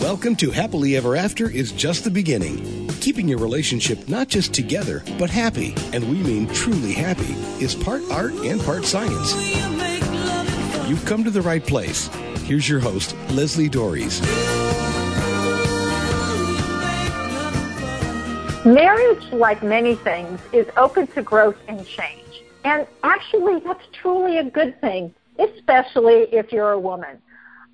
Welcome to Happily Ever After is just the beginning. Keeping your relationship not just together, but happy, and we mean truly happy, is part art and part science. You've come to the right place. Here's your host, Leslie Doares. Marriage, like many things, is open to growth and change. And actually, that's truly a good thing, especially if you're a woman.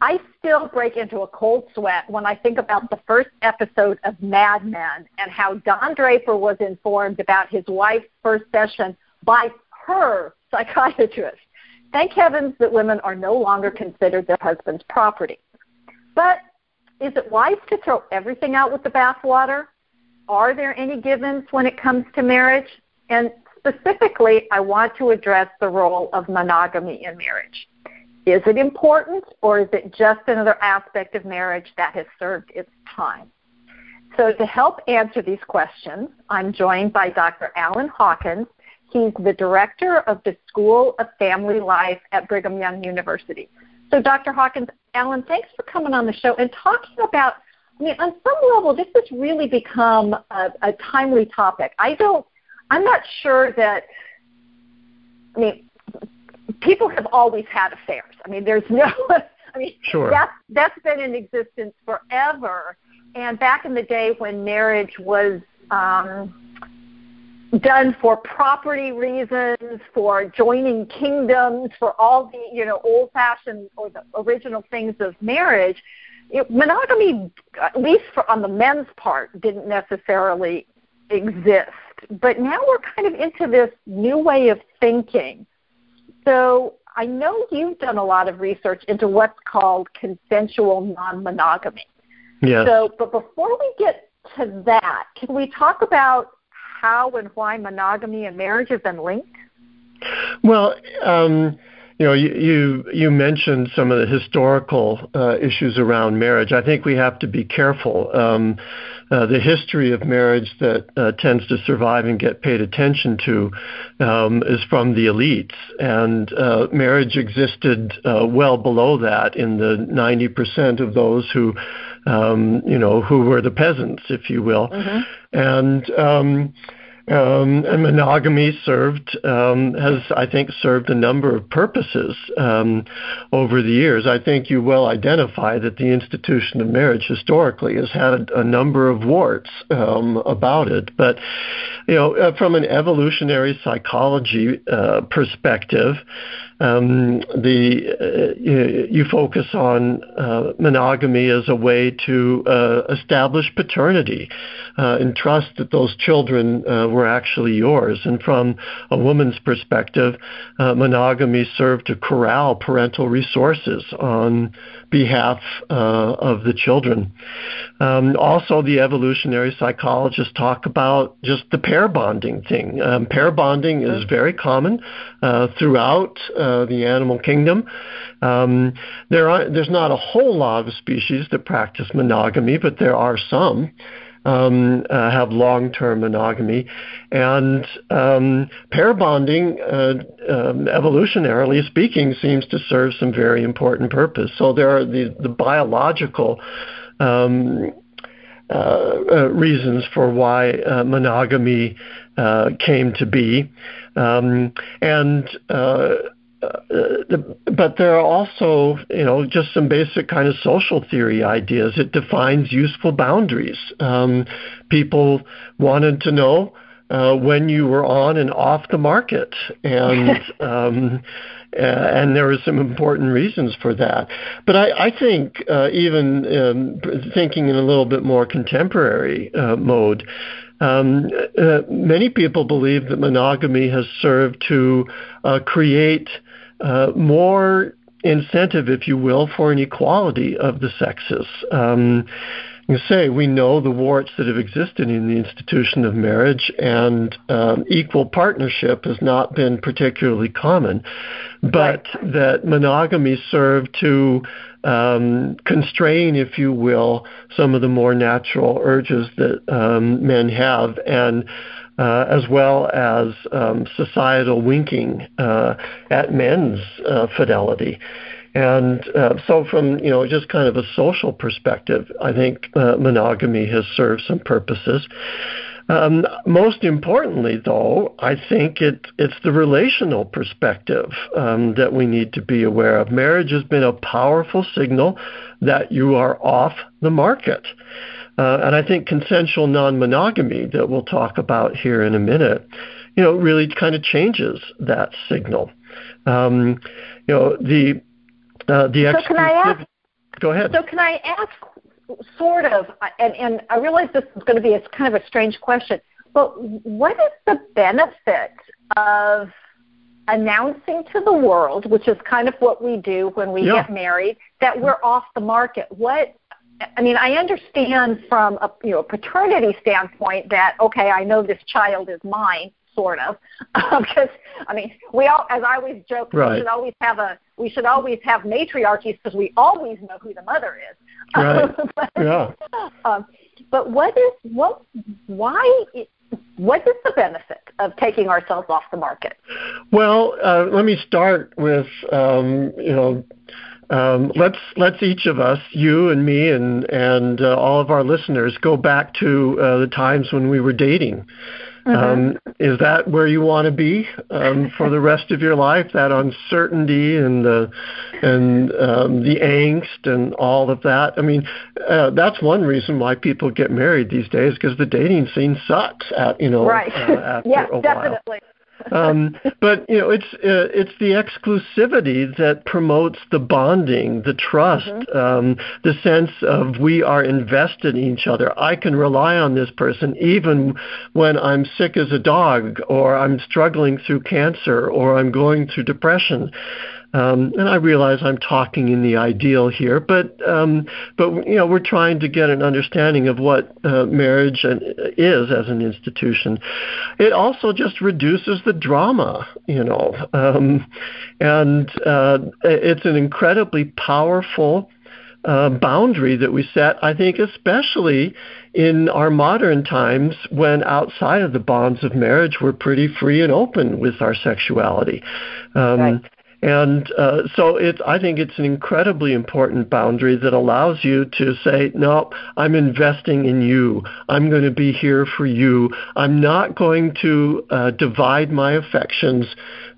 I still break into a cold sweat when I think about the first episode of Mad Men and how Don Draper was informed about his wife's first session by her psychiatrist. Thank heavens that women are no longer considered their husband's property. But is it wise to throw everything out with the bathwater? Are there any givens when it comes to marriage? And specifically, I want to address the role of monogamy in marriage. Is it important or is it just another aspect of marriage that has served its time? So, to help answer these questions, I'm joined by Dr. Alan Hawkins. He's the director of the School of Family Life at Brigham Young University. So, Dr. Hawkins, Alan, thanks for coming on the show and talking about. I mean, on some level, this has really become a, a timely topic. I don't. I'm not sure that. I mean, people have always had affairs. I mean, there's no. I mean, sure. that's that's been in existence forever. And back in the day when marriage was um, done for property reasons, for joining kingdoms, for all the you know old-fashioned or the original things of marriage, it, monogamy, at least for, on the men's part, didn't necessarily exist. But now we're kind of into this new way of thinking so I know you've done a lot of research into what's called consensual non-monogamy. Yes. So, but before we get to that, can we talk about how and why monogamy and marriage have been linked? Well, um, you know, you, you, you mentioned some of the historical uh, issues around marriage. I think we have to be careful. Um, the history of marriage that uh, tends to survive and get paid attention to um, is from the elites, and uh, marriage existed uh, well below that in the 90% of those who, um, you know, who were the peasants, if you will, mm-hmm. and. Um, um, and monogamy served um, has, I think, served a number of purposes um, over the years. I think you well identify that the institution of marriage historically has had a, a number of warts um, about it. But you know, uh, from an evolutionary psychology uh, perspective, um, the uh, you, you, focus on uh, monogamy as a way to uh, establish paternity uh, and trust that those children uh, were actually yours. And from a woman's perspective, uh, monogamy served to corral parental resources on behalf of the children. Um, also, the evolutionary psychologists talk about just the pair bonding thing. Um, pair bonding is very common throughout uh, the animal kingdom. Um, there are there's not a whole lot of species that practice monogamy, but there are some. Um, uh, have long-term monogamy, and um, pair bonding, uh, um, evolutionarily speaking, seems to serve some very important purpose. So there are the the biological um, uh, uh, reasons for why uh, monogamy uh, came to be, um, and but there are also, you know, just some basic kind of social theory ideas. It defines useful boundaries. Um, people wanted to know uh, when you were on and off the market, and um, uh, and there were some important reasons for that. But I, I think uh, even um, thinking in a little bit more contemporary uh, mode. Um, uh, many people believe that monogamy has served to uh, create uh, more incentive, if you will, for an equality of the sexes. Um, you say we know the warts that have existed in the institution of marriage, and um, equal partnership has not been particularly common, but right. that monogamy served to um, constrain, if you will, some of the more natural urges that um, men have, and uh, as well as um, societal winking uh, at men's uh, fidelity. And uh, so, from you know just kind of a social perspective, I think uh, monogamy has served some purposes. Um, most importantly, though, I think it, it's the relational perspective um, that we need to be aware of. Marriage has been a powerful signal that you are off the market. Uh, and I think consensual non-monogamy that we'll talk about here in a minute, you know, really kind of changes that signal. Um, you know, the uh, the so can I ask? Go ahead. So can I ask, sort of, and, and I realize this is going to be a kind of a strange question, but what is the benefit of announcing to the world, which is kind of what we do when we yeah. get married, that we're off the market? What I mean, I understand from a you know paternity standpoint that okay, I know this child is mine, sort of, because I mean, we all, as I always joke, right. we should always have a we should always have matriarchies because we always know who the mother is. Right. but, yeah. Um, but what is what? Why? What is the benefit of taking ourselves off the market? Well, uh, let me start with um, you know um, let's let's each of us, you and me, and and uh, all of our listeners, go back to uh, the times when we were dating. Mm-hmm. Um, is that where you want to be um, for the rest of your life? That uncertainty and the and um, the angst and all of that. I mean, uh, that's one reason why people get married these days because the dating scene sucks. At you know, right? Uh, yeah, definitely. While um, but you know, it's uh, it's the exclusivity that promotes the bonding, the trust, mm-hmm. um, the sense of we are invested in each other. I can rely on this person even when I'm sick as a dog, or I'm struggling through cancer, or I'm going through depression. Um, and I realize I'm talking in the ideal here, but um, but you know we're trying to get an understanding of what uh, marriage is as an institution. It also just reduces the drama, you know, um, and uh, it's an incredibly powerful. Uh, boundary that we set, I think, especially in our modern times when outside of the bonds of marriage, we're pretty free and open with our sexuality. Um, right. And uh, so it's, I think it's an incredibly important boundary that allows you to say, no, I'm investing in you. I'm going to be here for you. I'm not going to uh, divide my affections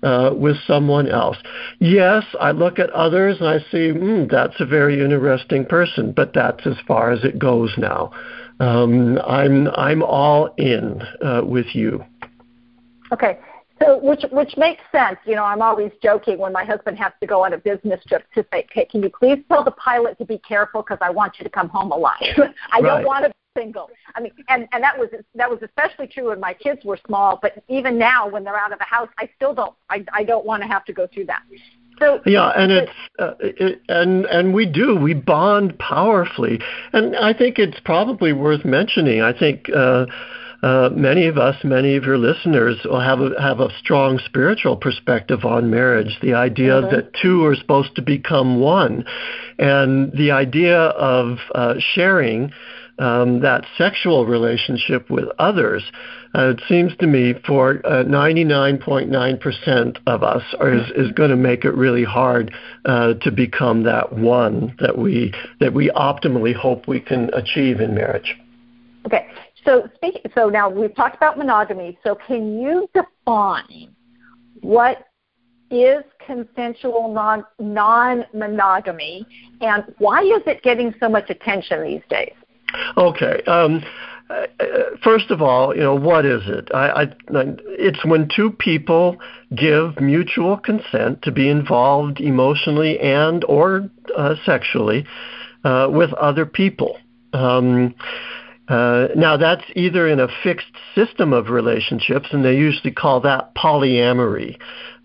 uh, with someone else. Yes, I look at others and I see, mm, that's a very interesting person, but that's as far as it goes now. Um, I'm I'm all in uh, with you. Okay. So, which which makes sense. You know, I'm always joking when my husband has to go on a business trip to say, "Okay, can you please tell the pilot to be careful because I want you to come home alive. I right. don't want to be single." I mean, and and that was that was especially true when my kids were small. But even now, when they're out of the house, I still don't. I I don't want to have to go through that. So, yeah, and it's uh, it, and and we do we bond powerfully, and I think it's probably worth mentioning. I think. Uh, uh, many of us, many of your listeners, will have a, have a strong spiritual perspective on marriage. The idea mm-hmm. that two are supposed to become one, and the idea of uh, sharing um, that sexual relationship with others. Uh, it seems to me for 99.9% uh, of us is, is going to make it really hard uh, to become that one that we that we optimally hope we can achieve in marriage. Okay, so speak, so now we've talked about monogamy. So can you define what is consensual non non monogamy, and why is it getting so much attention these days? Okay. Um, uh, first of all, you know what is it? I, I, it's when two people give mutual consent to be involved emotionally and or uh, sexually uh, with other people. Um, uh, now, that's either in a fixed system of relationships, and they usually call that polyamory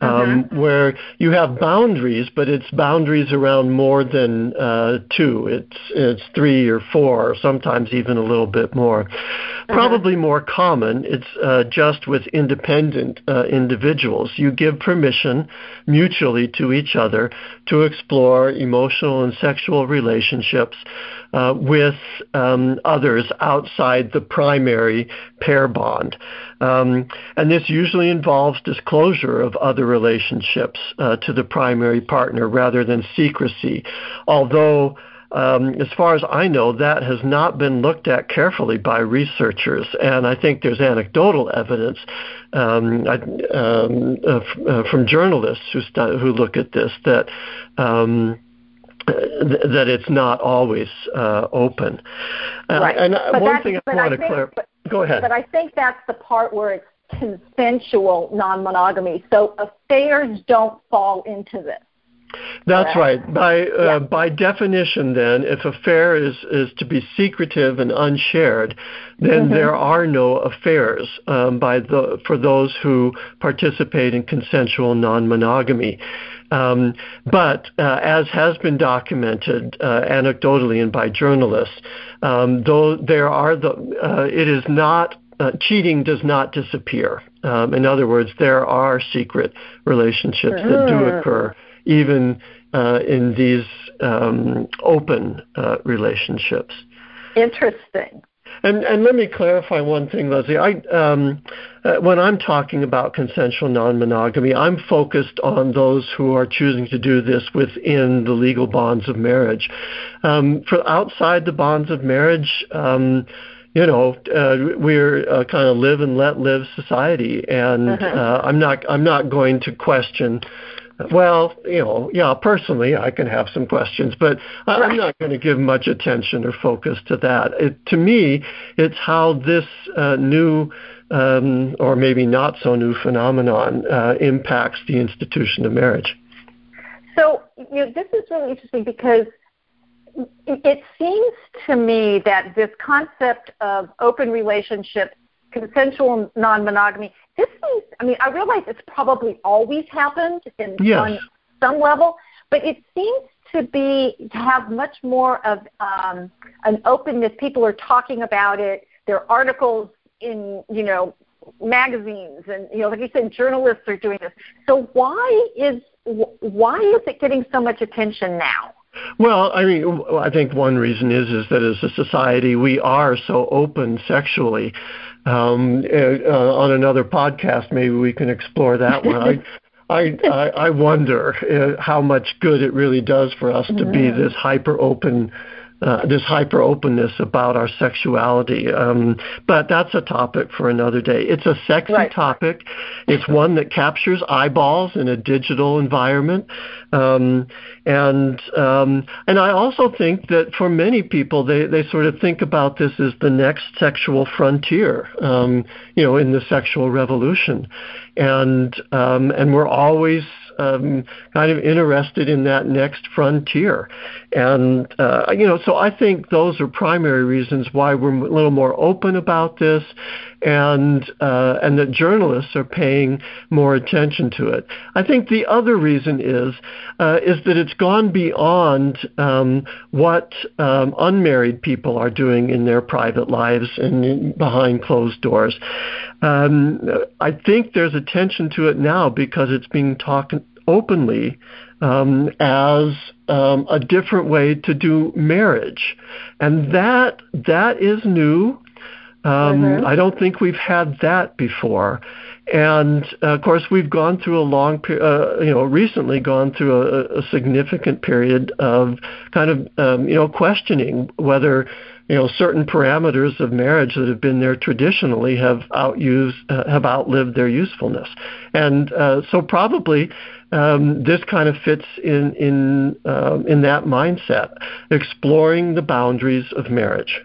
um, uh-huh. where you have boundaries, but it's boundaries around more than uh, two. It's it's three or four, or sometimes even a little bit more. Uh-huh. Probably more common. It's uh, just with independent uh, individuals. You give permission mutually to each other to explore emotional and sexual relationships uh, with um, others outside the primary pair bond. Um, and this usually involves disclosure of other relationships uh, to the primary partner rather than secrecy. Although um, as far as I know, that has not been looked at carefully by researchers, and I think there's anecdotal evidence um, um, uh, from journalists who st- who look at this that. Um, that it's not always uh, open. Uh, right. and uh, but one thing I want to clarify. Go ahead. But I think that's the part where it's consensual non-monogamy. So affairs don't fall into this. That's right. By uh, yeah. by definition, then, if affair is is to be secretive and unshared, then mm-hmm. there are no affairs um, by the for those who participate in consensual non-monogamy. Um, but uh, as has been documented uh, anecdotally and by journalists, um, though there are the uh, it is not uh, cheating does not disappear. Um, in other words, there are secret relationships that do occur even uh, in these um, open uh, relationships. Interesting. And, and let me clarify one thing, Leslie. I, um, uh, when I'm talking about consensual non-monogamy, I'm focused on those who are choosing to do this within the legal bonds of marriage. Um, for outside the bonds of marriage, um, you know, uh, we're uh, kind of live and let live society, and uh-huh. uh, I'm not I'm not going to question well, you know, yeah, personally, I can have some questions, but right. I'm not going to give much attention or focus to that. It, to me, it's how this uh, new um, or maybe not so new phenomenon uh, impacts the institution of marriage. So, you know, this is really interesting because it seems to me that this concept of open relationships, consensual non monogamy, this is, I mean, I realize it's probably always happened in yes. on some level, but it seems to be to have much more of um, an openness. People are talking about it. There are articles in, you know, magazines, and you know, like you said, journalists are doing this. So why is why is it getting so much attention now? Well, I mean, I think one reason is is that as a society we are so open sexually um, uh, uh, on another podcast, maybe we can explore that one. I, I, I wonder uh, how much good it really does for us to be this hyper open uh, this hyper openness about our sexuality. Um, but that's a topic for another day. It's a sexy right. topic. It's one that captures eyeballs in a digital environment. Um, and um, and I also think that for many people, they, they sort of think about this as the next sexual frontier, um, you know, in the sexual revolution. And um, and we're always um, kind of interested in that next frontier. And, uh, you know, so I think those are primary reasons why we're a little more open about this and, uh, and that journalists are paying more attention to it. I think the other reason is, uh, is that it's gone beyond um, what um, unmarried people are doing in their private lives and behind closed doors. Um, I think there's attention to it now because it's being talked openly um, as um, a different way to do marriage, and that that is new. Um, mm-hmm. I don't think we've had that before. And uh, of course, we've gone through a long, per- uh, you know, recently gone through a, a significant period of kind of, um, you know, questioning whether you know certain parameters of marriage that have been there traditionally have outused uh, have outlived their usefulness and uh, so probably um, this kind of fits in in uh, in that mindset exploring the boundaries of marriage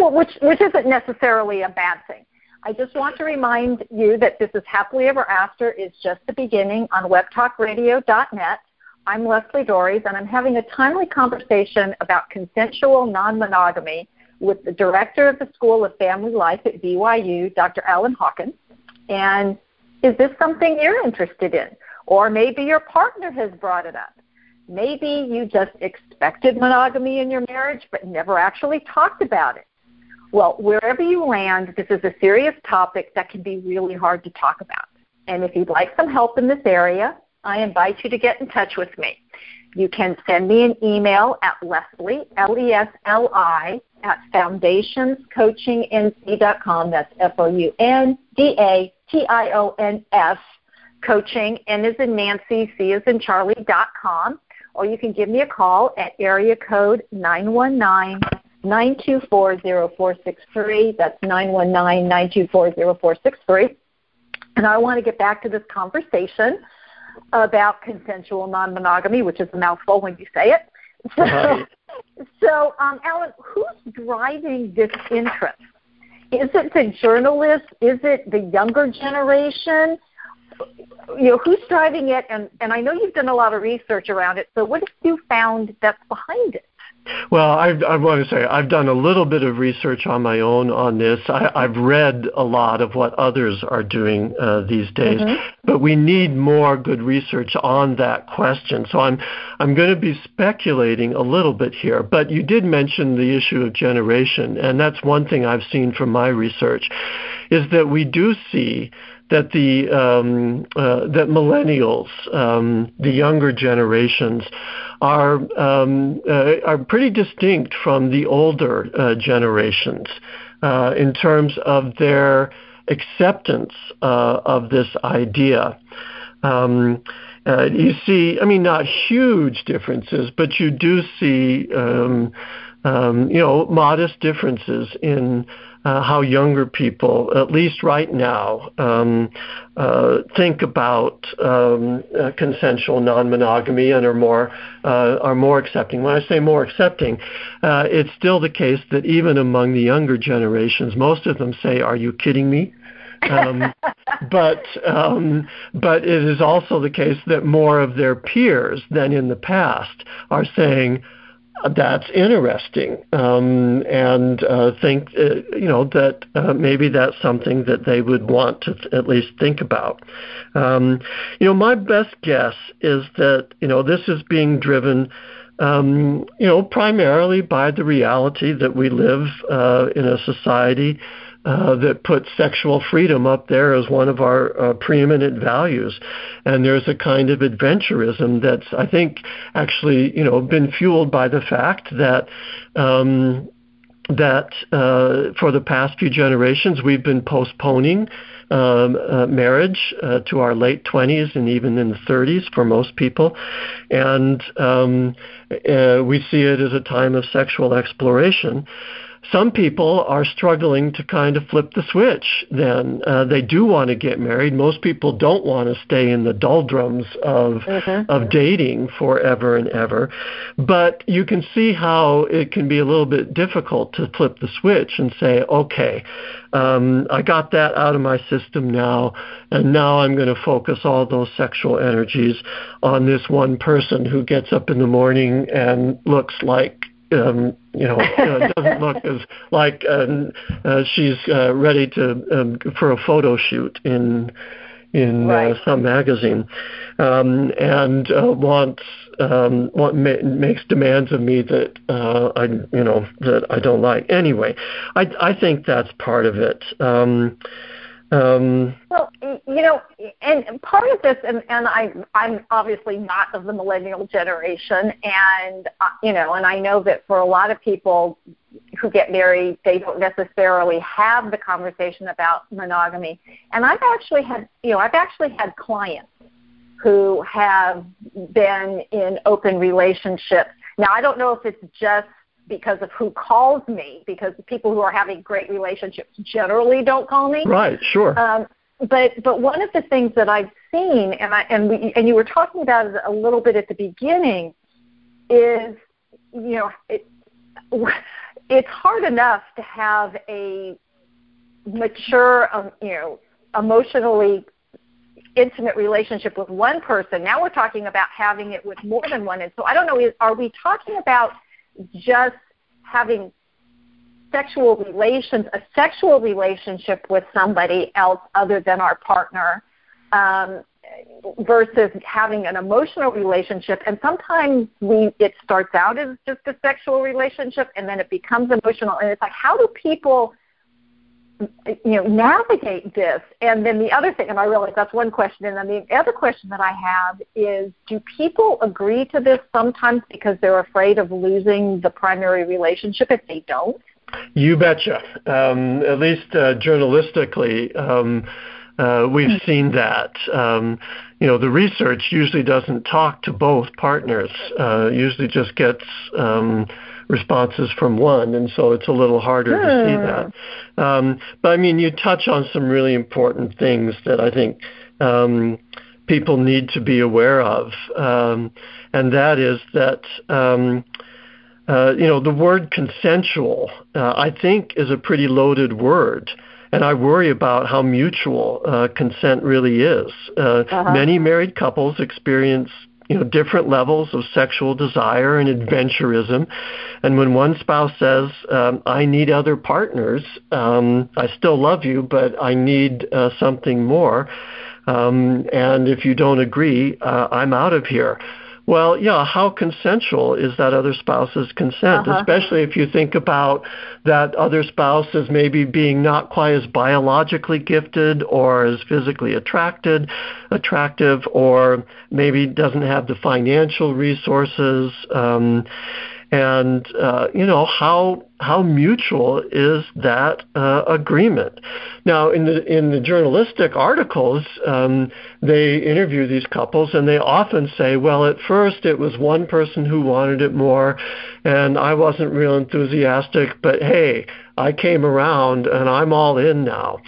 well which which isn't necessarily a bad thing I just want to remind you that this is Happily Ever After is just the beginning on webtalkradio.net. I'm Leslie Doares, and I'm having a timely conversation about consensual non monogamy with the director of the School of Family Life at BYU, Dr. Alan Hawkins. And is this something you're interested in? Or maybe your partner has brought it up. Maybe you just expected monogamy in your marriage but never actually talked about it. Well, wherever you land, this is a serious topic that can be really hard to talk about. And if you'd like some help in this area, I invite you to get in touch with me. You can send me an email at Leslie, L-E-S-L-I, at foundationscoachingnc.com. That's F-O-U-N-D-A-T-I-O-N-S coaching, N is in Nancy, C is in Charlie dot com, or you can give me a call at area code nine one nine nine two four zero four six three. That's nine one nine nine two four zero four six three. And I want to get back to this conversation about consensual non-monogamy, which is a mouthful when you say it. So, right. so um, Alan, who's driving this interest? Is it the journalists? Is it the younger generation? You know, who's driving it? And, and I know you've done a lot of research around it. So what have you found that's behind it? Well, I, I want to say I've done a little bit of research on my own on this. I, I've read a lot of what others are doing uh, these days, mm-hmm. but we need more good research on that question. So I'm I'm going to be speculating a little bit here. But you did mention the issue of generation, and that's one thing I've seen from my research, is that we do see that the um, uh, that millennials, um, the younger generations, are um, uh, are pretty distinct from the older uh, generations uh, in terms of their acceptance uh, of this idea. Um, uh, you see, I mean, not huge differences, but you do see, um, you know, modest differences in uh, how younger people, at least right now, um, uh, think about um, uh, consensual non-monogamy and are more uh, are more accepting. When I say more accepting, uh, it's still the case that even among the younger generations, most of them say, "Are you kidding me?" um, but um, but it is also the case that more of their peers than in the past are saying that's interesting um, and uh, think uh, you know that uh, maybe that's something that they would want to th- at least think about. Um, you know, my best guess is that you know this is being driven. Um, you know, primarily by the reality that we live uh, in a society uh, that puts sexual freedom up there as one of our uh, preeminent values. And there's a kind of adventurism that's, I think, actually, you know, been fueled by the fact that. Um, that uh, for the past few generations we've been postponing um, uh, marriage uh, to our late 20s and even in the 30s for most people. And um, uh, we see it as a time of sexual exploration some people are struggling to kind of flip the switch then. Uh, they do want to get married. Most people don't want to stay in the doldrums of, mm-hmm. of dating forever and ever. But you can see how it can be a little bit difficult to flip the switch and say, okay, um, I got that out of my system now, and now I'm going to focus all those sexual energies on this one person who gets up in the morning and looks like um, you know, uh, doesn't look as like um, uh, she's uh, ready to um, for a photo shoot in in uh, right. uh, some magazine, um, and uh, wants um, want, ma- makes demands of me that uh, I you know that I don't like. Anyway, I I think that's part of it. Um, um, well, you know, and part of this, and, and I, I'm obviously not of the millennial generation, and uh, you know, and I know that for a lot of people who get married, they don't necessarily have the conversation about monogamy. And I've actually had, you know, I've actually had clients who have been in open relationships. Now, I don't know if it's just because of who calls me, because people who are having great relationships generally don't call me. Right, sure. Um, but but one of the things that I've seen, and I and we and you were talking about it a little bit at the beginning, is you know it, it's hard enough to have a mature, um, you know, emotionally intimate relationship with one person. Now we're talking about having it with more than one. And so I don't know, is, are we talking about just having sexual relations, a sexual relationship with somebody else other than our partner, um, versus having an emotional relationship. And sometimes we it starts out as just a sexual relationship, and then it becomes emotional. And it's like, how do people you know navigate this and then the other thing and i realize that's one question and then the other question that i have is do people agree to this sometimes because they're afraid of losing the primary relationship if they don't you betcha um, at least uh, journalistically um, Uh, we've mm-hmm. seen that. Um, you know, the research usually doesn't talk to both partners. Uh, usually just gets um, responses from one, and so it's a little harder to see that. Um, but I mean, you touch on some really important things that I think um, people need to be aware of, um, and that is that. Um, uh, you know, the word consensual, uh, I think, is a pretty loaded word. And I worry about how mutual uh, consent really is. Uh, uh-huh. Many married couples experience you know different levels of sexual desire and adventurism. And when one spouse says um, i need other partners um, i still love you but i need uh, something more um, and if you don't agree uh, i'm out of here well, yeah, how consensual is that other spouse's consent, uh-huh. especially if you think about that other spouse as maybe being not quite as biologically gifted or as physically attracted, attractive, or maybe doesn't have the financial resources. Um, and uh, you know how how mutual is that uh, agreement? Now, in the in the journalistic articles, um, they interview these couples, and they often say, "Well, at first it was one person who wanted it more, and I wasn't real enthusiastic, but hey, I came around, and I'm all in now."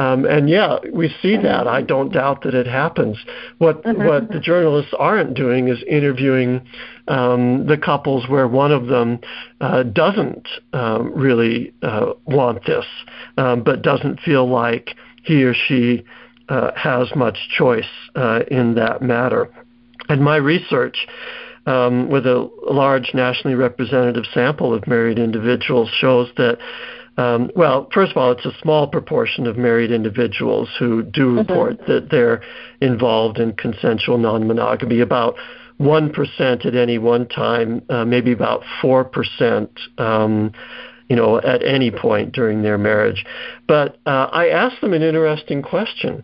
Um, and yeah, we see that. I don't doubt that it happens. What mm-hmm. what the journalists aren't doing is interviewing um, the couples where one of them uh, doesn't um, really uh, want this, um, but doesn't feel like he or she uh, has much choice uh, in that matter. And my research. Um, with a large nationally representative sample of married individuals shows that um, well, first of all, it's a small proportion of married individuals who do mm-hmm. report mm-hmm. that they're involved in consensual non monogamy. About 1% at any one time, uh, maybe about 4%. Um, you know, at any point during their marriage. But uh, I asked them an interesting question,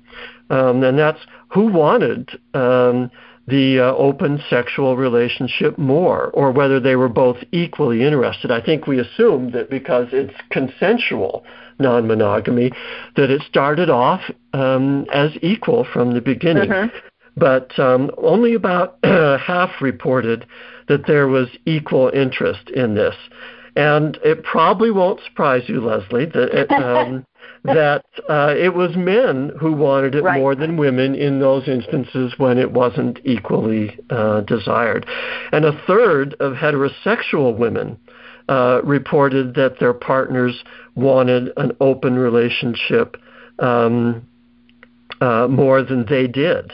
um, and that's who wanted um, the uh, open sexual relationship more, or whether they were both equally interested. I think we assume that because it's consensual non monogamy, that it started off um, as equal from the beginning. Mm-hmm. But um, only about half reported that there was equal interest in this. And it probably won't surprise you, Leslie, that it, um, that uh, it was men who wanted it right. more than women in those instances when it wasn't equally uh, desired. And a third of heterosexual women uh, reported that their partners wanted an open relationship um, uh, more than they did.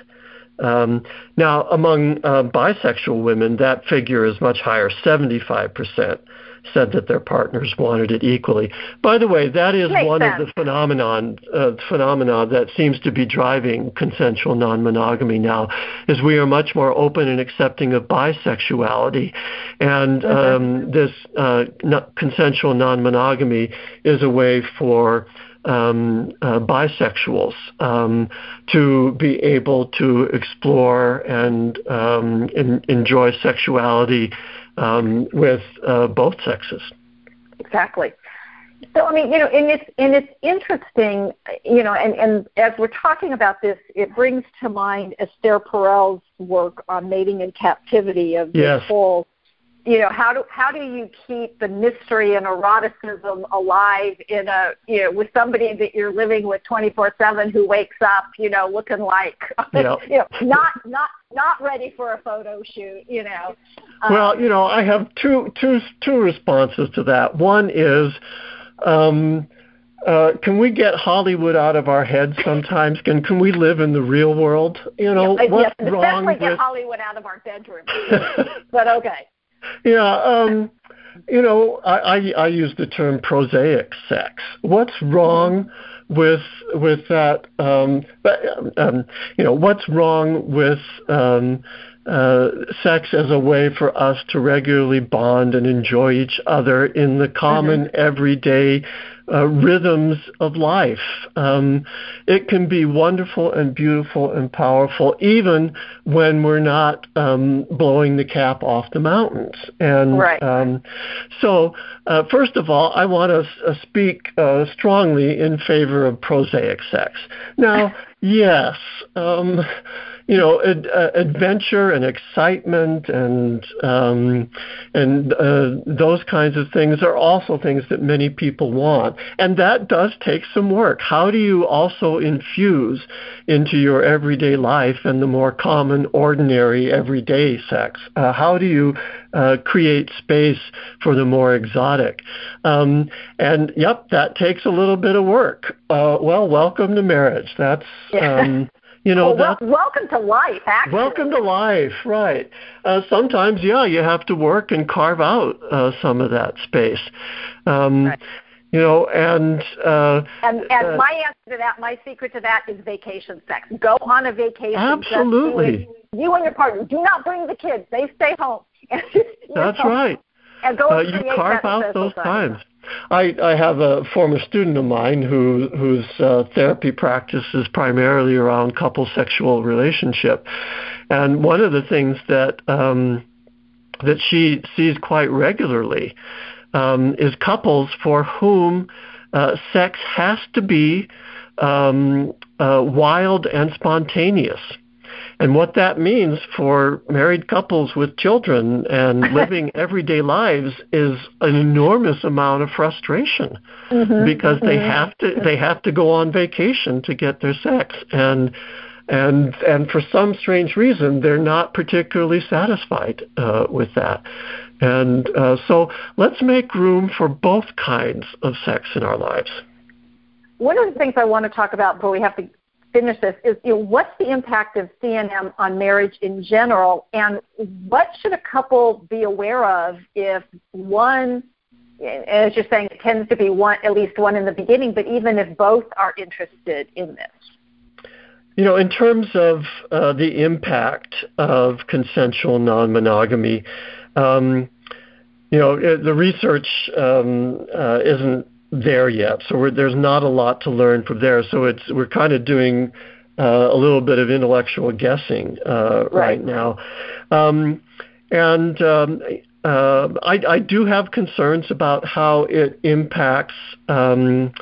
Um, now, among uh, bisexual women, that figure is much higher, 75% said that their partners wanted it equally. By the way, that is Makes one sense. of the phenomenon uh, phenomena that seems to be driving consensual non-monogamy now. Is we are much more open and accepting of bisexuality, and mm-hmm. um, this uh, consensual non-monogamy is a way for um, uh, bisexuals um, to be able to explore and um, in, enjoy sexuality um, with uh, both sexes. Exactly. So I mean, you know, and it's and it's interesting, you know, and and as we're talking about this, it brings to mind Esther Perel's work on mating in captivity of yes. this whole you know how do how do you keep the mystery and eroticism alive in a you know with somebody that you're living with 24/7 who wakes up you know looking like yep. you know not not not ready for a photo shoot you know um, well you know i have two two two responses to that one is um uh, can we get Hollywood out of our heads sometimes? Can can we live in the real world? You know, yeah, what's yes, wrong especially with... get Hollywood out of our bedroom. but okay. Yeah, um, you know, I, I, I use the term prosaic sex. What's wrong with with that? Um, but um, you know, what's wrong with um, uh, sex as a way for us to regularly bond and enjoy each other in the common mm-hmm. everyday uh, rhythms of life. Um, it can be wonderful and beautiful and powerful, even when we're not um, blowing the cap off the mountains. And right. um, so, uh, first of all, I want to uh, speak uh, strongly in favor of prosaic sex. Now, yes. Um, you know, ad, uh, adventure and excitement and um, and uh, those kinds of things are also things that many people want, and that does take some work. How do you also infuse into your everyday life and the more common, ordinary, everyday sex? Uh, how do you uh, create space for the more exotic? Um, and yep, that takes a little bit of work. Uh, well, welcome to marriage. That's um, you know, well, welcome to life. Actually, welcome to life. Right. Uh, sometimes, yeah, you have to work and carve out uh, some of that space. Um, right. You know, and uh, and and uh, my answer to that, my secret to that is vacation sex. Go on a vacation. Absolutely. You and your partner. Do not bring the kids. They stay home. That's know, right. And go. Uh, you carve out those times. I, I have a former student of mine who whose uh, therapy practice is primarily around couple sexual relationship, and one of the things that um, that she sees quite regularly um, is couples for whom uh, sex has to be um, uh, wild and spontaneous. And what that means for married couples with children and living everyday lives is an enormous amount of frustration mm-hmm, because mm-hmm. they have to they have to go on vacation to get their sex and and and for some strange reason they're not particularly satisfied uh, with that. And uh, so let's make room for both kinds of sex in our lives. One of the things I want to talk about but we have to finish this is you know, what's the impact of CNM on marriage in general, and what should a couple be aware of if one, as you're saying, it tends to be one at least one in the beginning, but even if both are interested in this. You know, in terms of uh, the impact of consensual non-monogamy, um, you know, the research um, uh, isn't there yet. So there's not a lot to learn from there. So it's we're kind of doing uh, a little bit of intellectual guessing uh, right. right. now. Um, and um, uh, I, I, do have concerns about how it impacts. Um,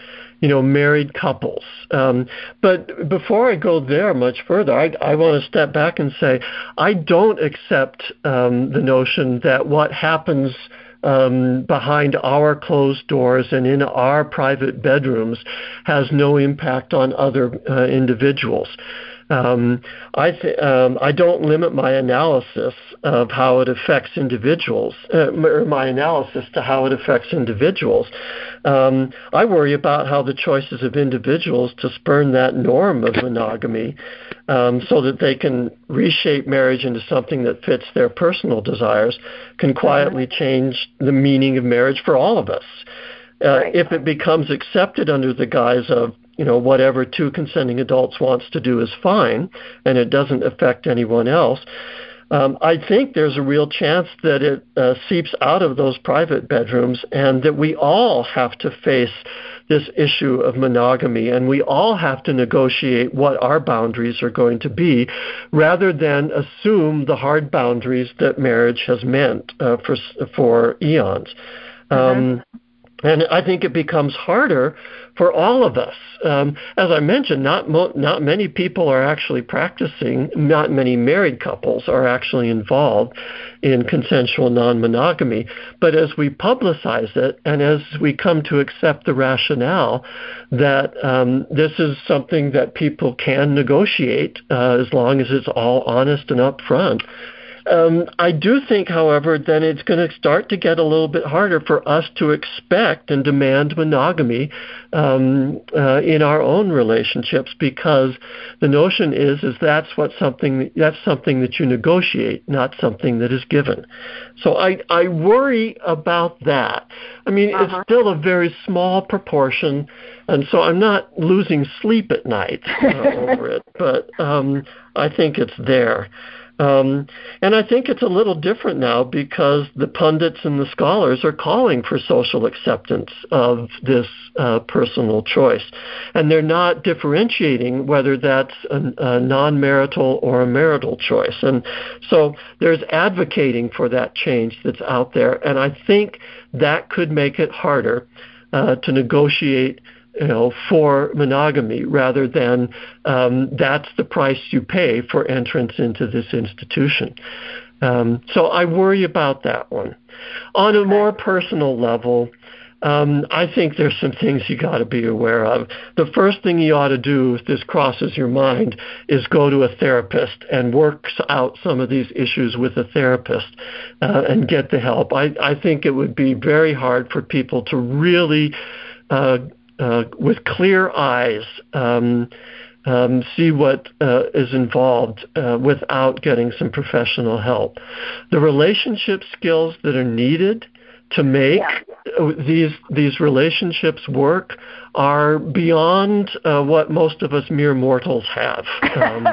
you know, married couples. Um, but before I go there much further, I, I want to step back and say I don't accept um, the notion that what happens um, behind our closed doors and in our private bedrooms has no impact on other uh, individuals. Um, I, th- um, I don't limit my analysis of how it affects individuals, uh, or my analysis to how it affects individuals. Um, I worry about how the choices of individuals to spurn that norm of monogamy um, so that they can reshape marriage into something that fits their personal desires can quietly change the meaning of marriage for all of us. Uh, right. If it becomes accepted under the guise of you know, whatever two consenting adults wants to do is fine, and it doesn't affect anyone else. Um, I think there's a real chance that it uh, seeps out of those private bedrooms, and that we all have to face this issue of monogamy, and we all have to negotiate what our boundaries are going to be, rather than assume the hard boundaries that marriage has meant uh, for for eons. Mm-hmm. Um, and I think it becomes harder for all of us. Um, as I mentioned, not mo- not many people are actually practicing. Not many married couples are actually involved in consensual non-monogamy. But as we publicize it, and as we come to accept the rationale that um, this is something that people can negotiate uh, as long as it's all honest and upfront um, I do think, however, that it's going to start to get a little bit harder for us to expect and demand monogamy um, uh, in our own relationships because the notion is is that's what something that's something that you negotiate, not something that is given. So I I worry about that. I mean, uh-huh. it's still a very small proportion, and so I'm not losing sleep at night uh, over it, but um, I think it's there. Um, and I think it's a little different now because the pundits and the scholars are calling for social acceptance of this uh, personal choice. And they're not differentiating whether that's a, a non marital or a marital choice. And so there's advocating for that change that's out there. And I think that could make it harder uh, to negotiate you know, for monogamy rather than um, that's the price you pay for entrance into this institution. Um, so I worry about that one. On a more personal level, um, I think there's some things you got to be aware of. The first thing you ought to do if this crosses your mind is go to a therapist and work out some of these issues with a therapist uh, and get the help. I, I think it would be very hard for people to really uh, uh, with clear eyes um, um, see what uh, is involved uh, without getting some professional help. The relationship skills that are needed to make yeah. these these relationships work are beyond uh, what most of us mere mortals have. Um,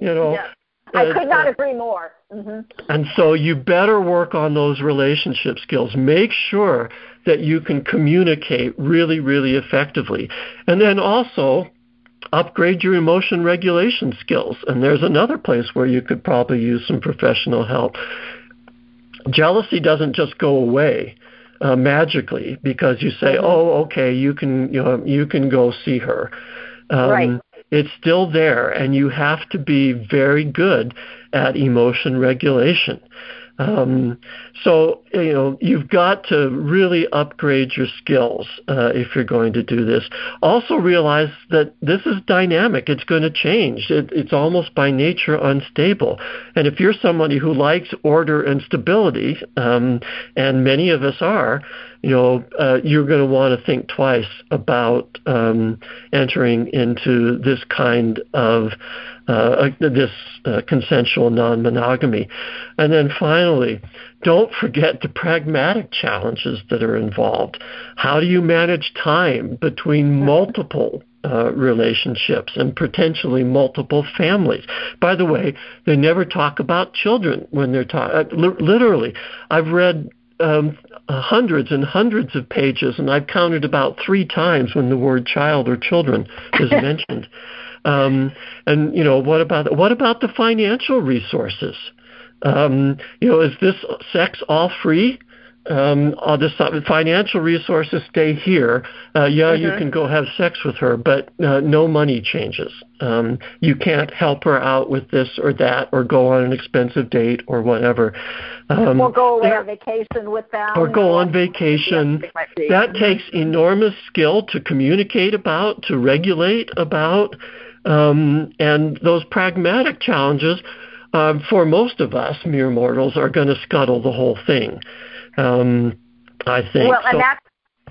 you know, yeah. I could not agree more. Mm-hmm. And so you better work on those relationship skills. Make sure that you can communicate really, really effectively. And then also upgrade your emotion regulation skills. And there's another place where you could probably use some professional help. Jealousy doesn't just go away. Uh, magically, because you say, mm-hmm. "Oh, okay, you can, you know, you can go see her." Um, right it's still there, and you have to be very good at emotion regulation. Um, so you know you've got to really upgrade your skills uh, if you're going to do this. Also realize that this is dynamic; it's going to change. It, it's almost by nature unstable. And if you're somebody who likes order and stability, um, and many of us are, you know, uh, you're going to want to think twice about um, entering into this kind of uh, this uh, consensual non-monogamy. And then finally, don't forget the pragmatic challenges that are involved. How do you manage time between multiple uh, relationships and potentially multiple families. By the way, they never talk about children when they're talking. Uh, literally, I've read um, hundreds and hundreds of pages, and I've counted about three times when the word child or children is mentioned. Um, and you know, what about what about the financial resources? Um, you know, is this sex all free? um, all this financial resources stay here. Uh, yeah, mm-hmm. you can go have sex with her, but uh, no money changes. Um, you can't help her out with this or that, or go on an expensive date or whatever. Um, or go away on vacation with them. Or go on vacation. That takes enormous skill to communicate about, to regulate about, um, and those pragmatic challenges. Uh, for most of us, mere mortals, are going to scuttle the whole thing. Um, I think. Well, and so, that's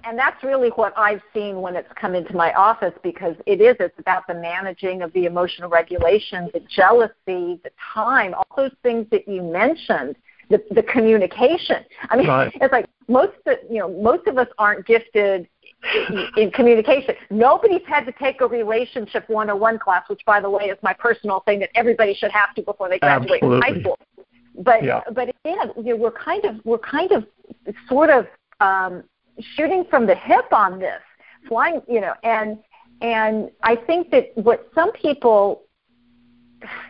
and that's really what I've seen when it's come into my office because it is it's about the managing of the emotional regulation, the jealousy, the time, all those things that you mentioned. The, the communication. I mean, right. it's like most of you know most of us aren't gifted in communication. Nobody's had to take a relationship 101 class, which, by the way, is my personal thing that everybody should have to before they graduate Absolutely. from high school. But yeah. but again, you know, we're kind of we're kind of sort of um, shooting from the hip on this, flying, you know, and and I think that what some people,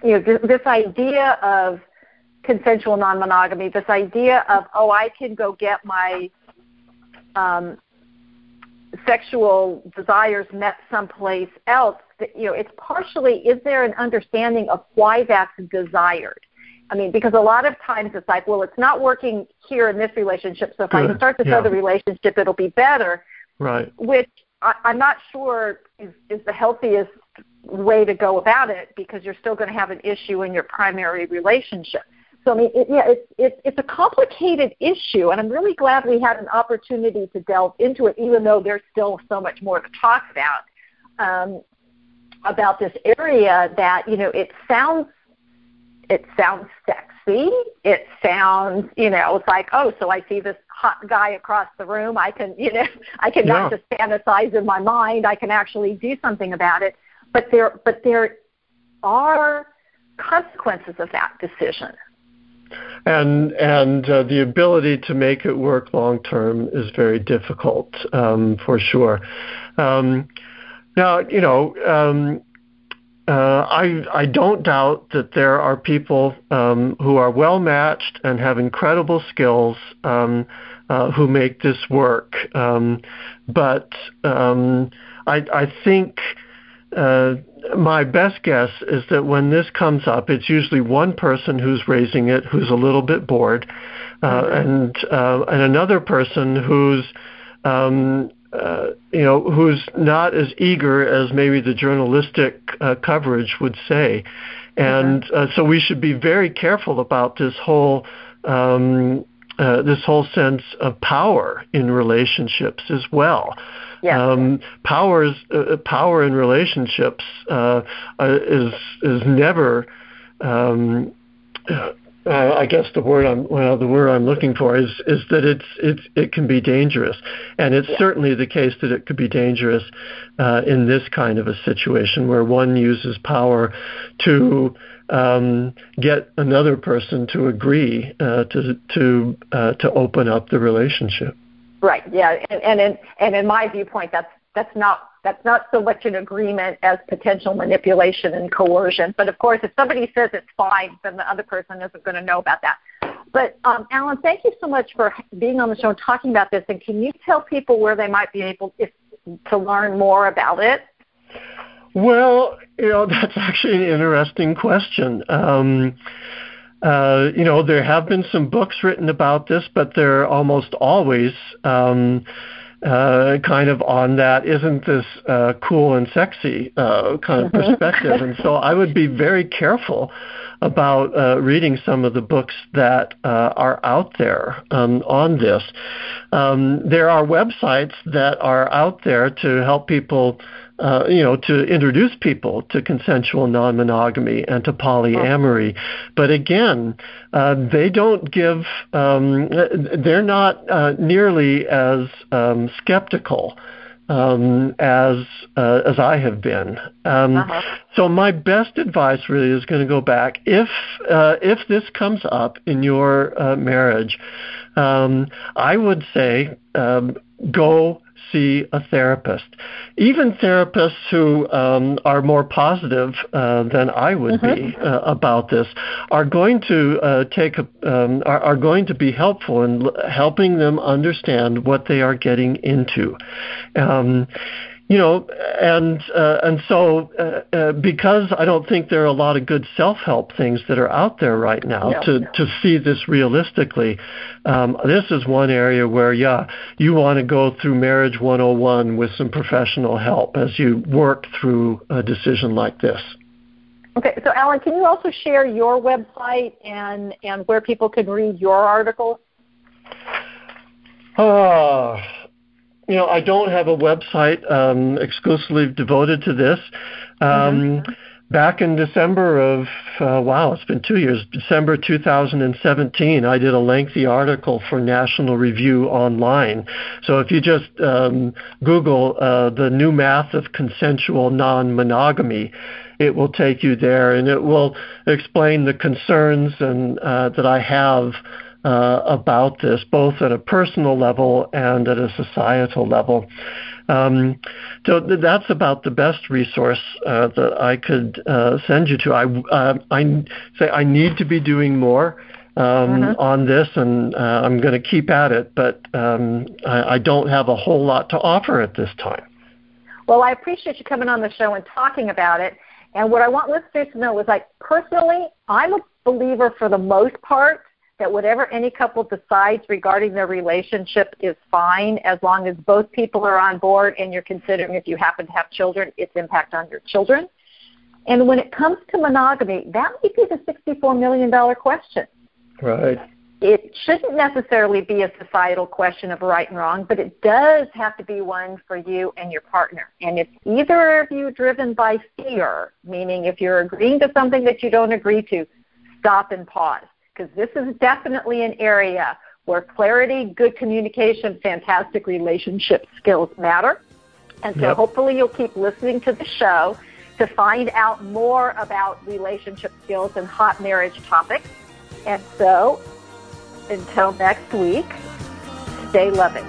you know, this, this idea of consensual non-monogamy, this idea of oh, I can go get my um, sexual desires met someplace else. That, you know, it's partially is there an understanding of why that's desired I mean, because a lot of times it's like, well, it's not working here in this relationship, so if Good. I can start this yeah. other relationship, it'll be better. Right. Which I, I'm not sure is, is the healthiest way to go about it because you're still going to have an issue in your primary relationship. So I mean, it, yeah, it's it's it's a complicated issue, and I'm really glad we had an opportunity to delve into it, even though there's still so much more to talk about um, about this area. That you know, it sounds it sounds sexy. It sounds, you know, it's like, oh, so I see this hot guy across the room. I can, you know, I can yeah. not just fantasize in my mind. I can actually do something about it. But there, but there are consequences of that decision. And and uh, the ability to make it work long term is very difficult, um, for sure. Um, now, you know, um, uh, I I don't doubt that there are people um, who are well matched and have incredible skills um, uh, who make this work. Um, but um, I I think uh, my best guess is that when this comes up, it's usually one person who's raising it who's a little bit bored, uh, mm-hmm. and uh, and another person who's um, uh, you know who's not as eager as maybe the journalistic uh, coverage would say, and mm-hmm. uh, so we should be very careful about this whole. Um, uh, this whole sense of power in relationships as well. Yes. Um, powers, uh, power in relationships uh, uh, is is never. Um, uh, I guess the word I'm well, the word I'm looking for is is that it's it's it can be dangerous, and it's yeah. certainly the case that it could be dangerous uh, in this kind of a situation where one uses power to um, get another person to agree uh, to to uh, to open up the relationship. Right. Yeah. And, and in and in my viewpoint, that's that's not that's not so much an agreement as potential manipulation and coercion. But of course, if somebody says it's fine, then the other person isn't going to know about that. But um, Alan, thank you so much for being on the show and talking about this. And can you tell people where they might be able if, to learn more about it? Well, you know that's actually an interesting question. Um, uh, you know, there have been some books written about this, but they're almost always um, uh, kind of on that isn't this uh, cool and sexy uh, kind of mm-hmm. perspective. and so I would be very careful about uh, reading some of the books that uh, are out there um, on this. Um, there are websites that are out there to help people uh, you know, to introduce people to consensual non-monogamy and to polyamory. But again, uh, they don't give, um, they're not uh, nearly as um, skeptical um, as uh, as I have been. Um, uh-huh. So my best advice really is going to go back if uh, if this comes up in your uh, marriage, um, I would say um, go see a therapist. Even therapists who um, are more positive uh, than I would mm-hmm. be uh, about this are going to uh, take a, um, are, are going to be helpful in l- helping them understand what they are getting into. Um, you know, and uh, and so uh, uh, because I don't think there are a lot of good self-help things that are out there right now no, to no. to see this realistically. Um, this is one area where yeah, you want to go through marriage 101 with some professional help as you work through a decision like this. Okay, so Alan, can you also share your website and and where people can read your articles? Ah, you know, I don't have a website um, exclusively devoted to this. Um, mm-hmm. Back in December of, uh, wow, it's been two years, December 2017, I did a lengthy article for National Review Online. So if you just um, Google uh, the new math of consensual non monogamy, it will take you there and it will explain the concerns and uh, that I have uh, about this, both at a personal level and at a societal level. Um, so th- that's about the best resource uh, that I could uh, send you to. I, uh, I say I need to be doing more um, mm-hmm. on this, and uh, I'm going to keep at it, but um, I, I don't have a whole lot to offer at this time. Well, I appreciate you coming on the show and talking about it. And what I want listeners to know is like personally, I'm a believer for the most part that whatever any couple decides regarding their relationship is fine as long as both people are on board and you're considering if you happen to have children, its impact on your children. And when it comes to monogamy, that might be the $64 million question. Right. It shouldn't necessarily be a societal question of right and wrong, but it does have to be one for you and your partner. And if either of you driven by fear, meaning if you're agreeing to something that you don't agree to, stop and pause because this is definitely an area where clarity, good communication, fantastic relationship skills matter. And so yep. hopefully you'll keep listening to the show to find out more about relationship skills and hot marriage topics. And so until next week, stay loving.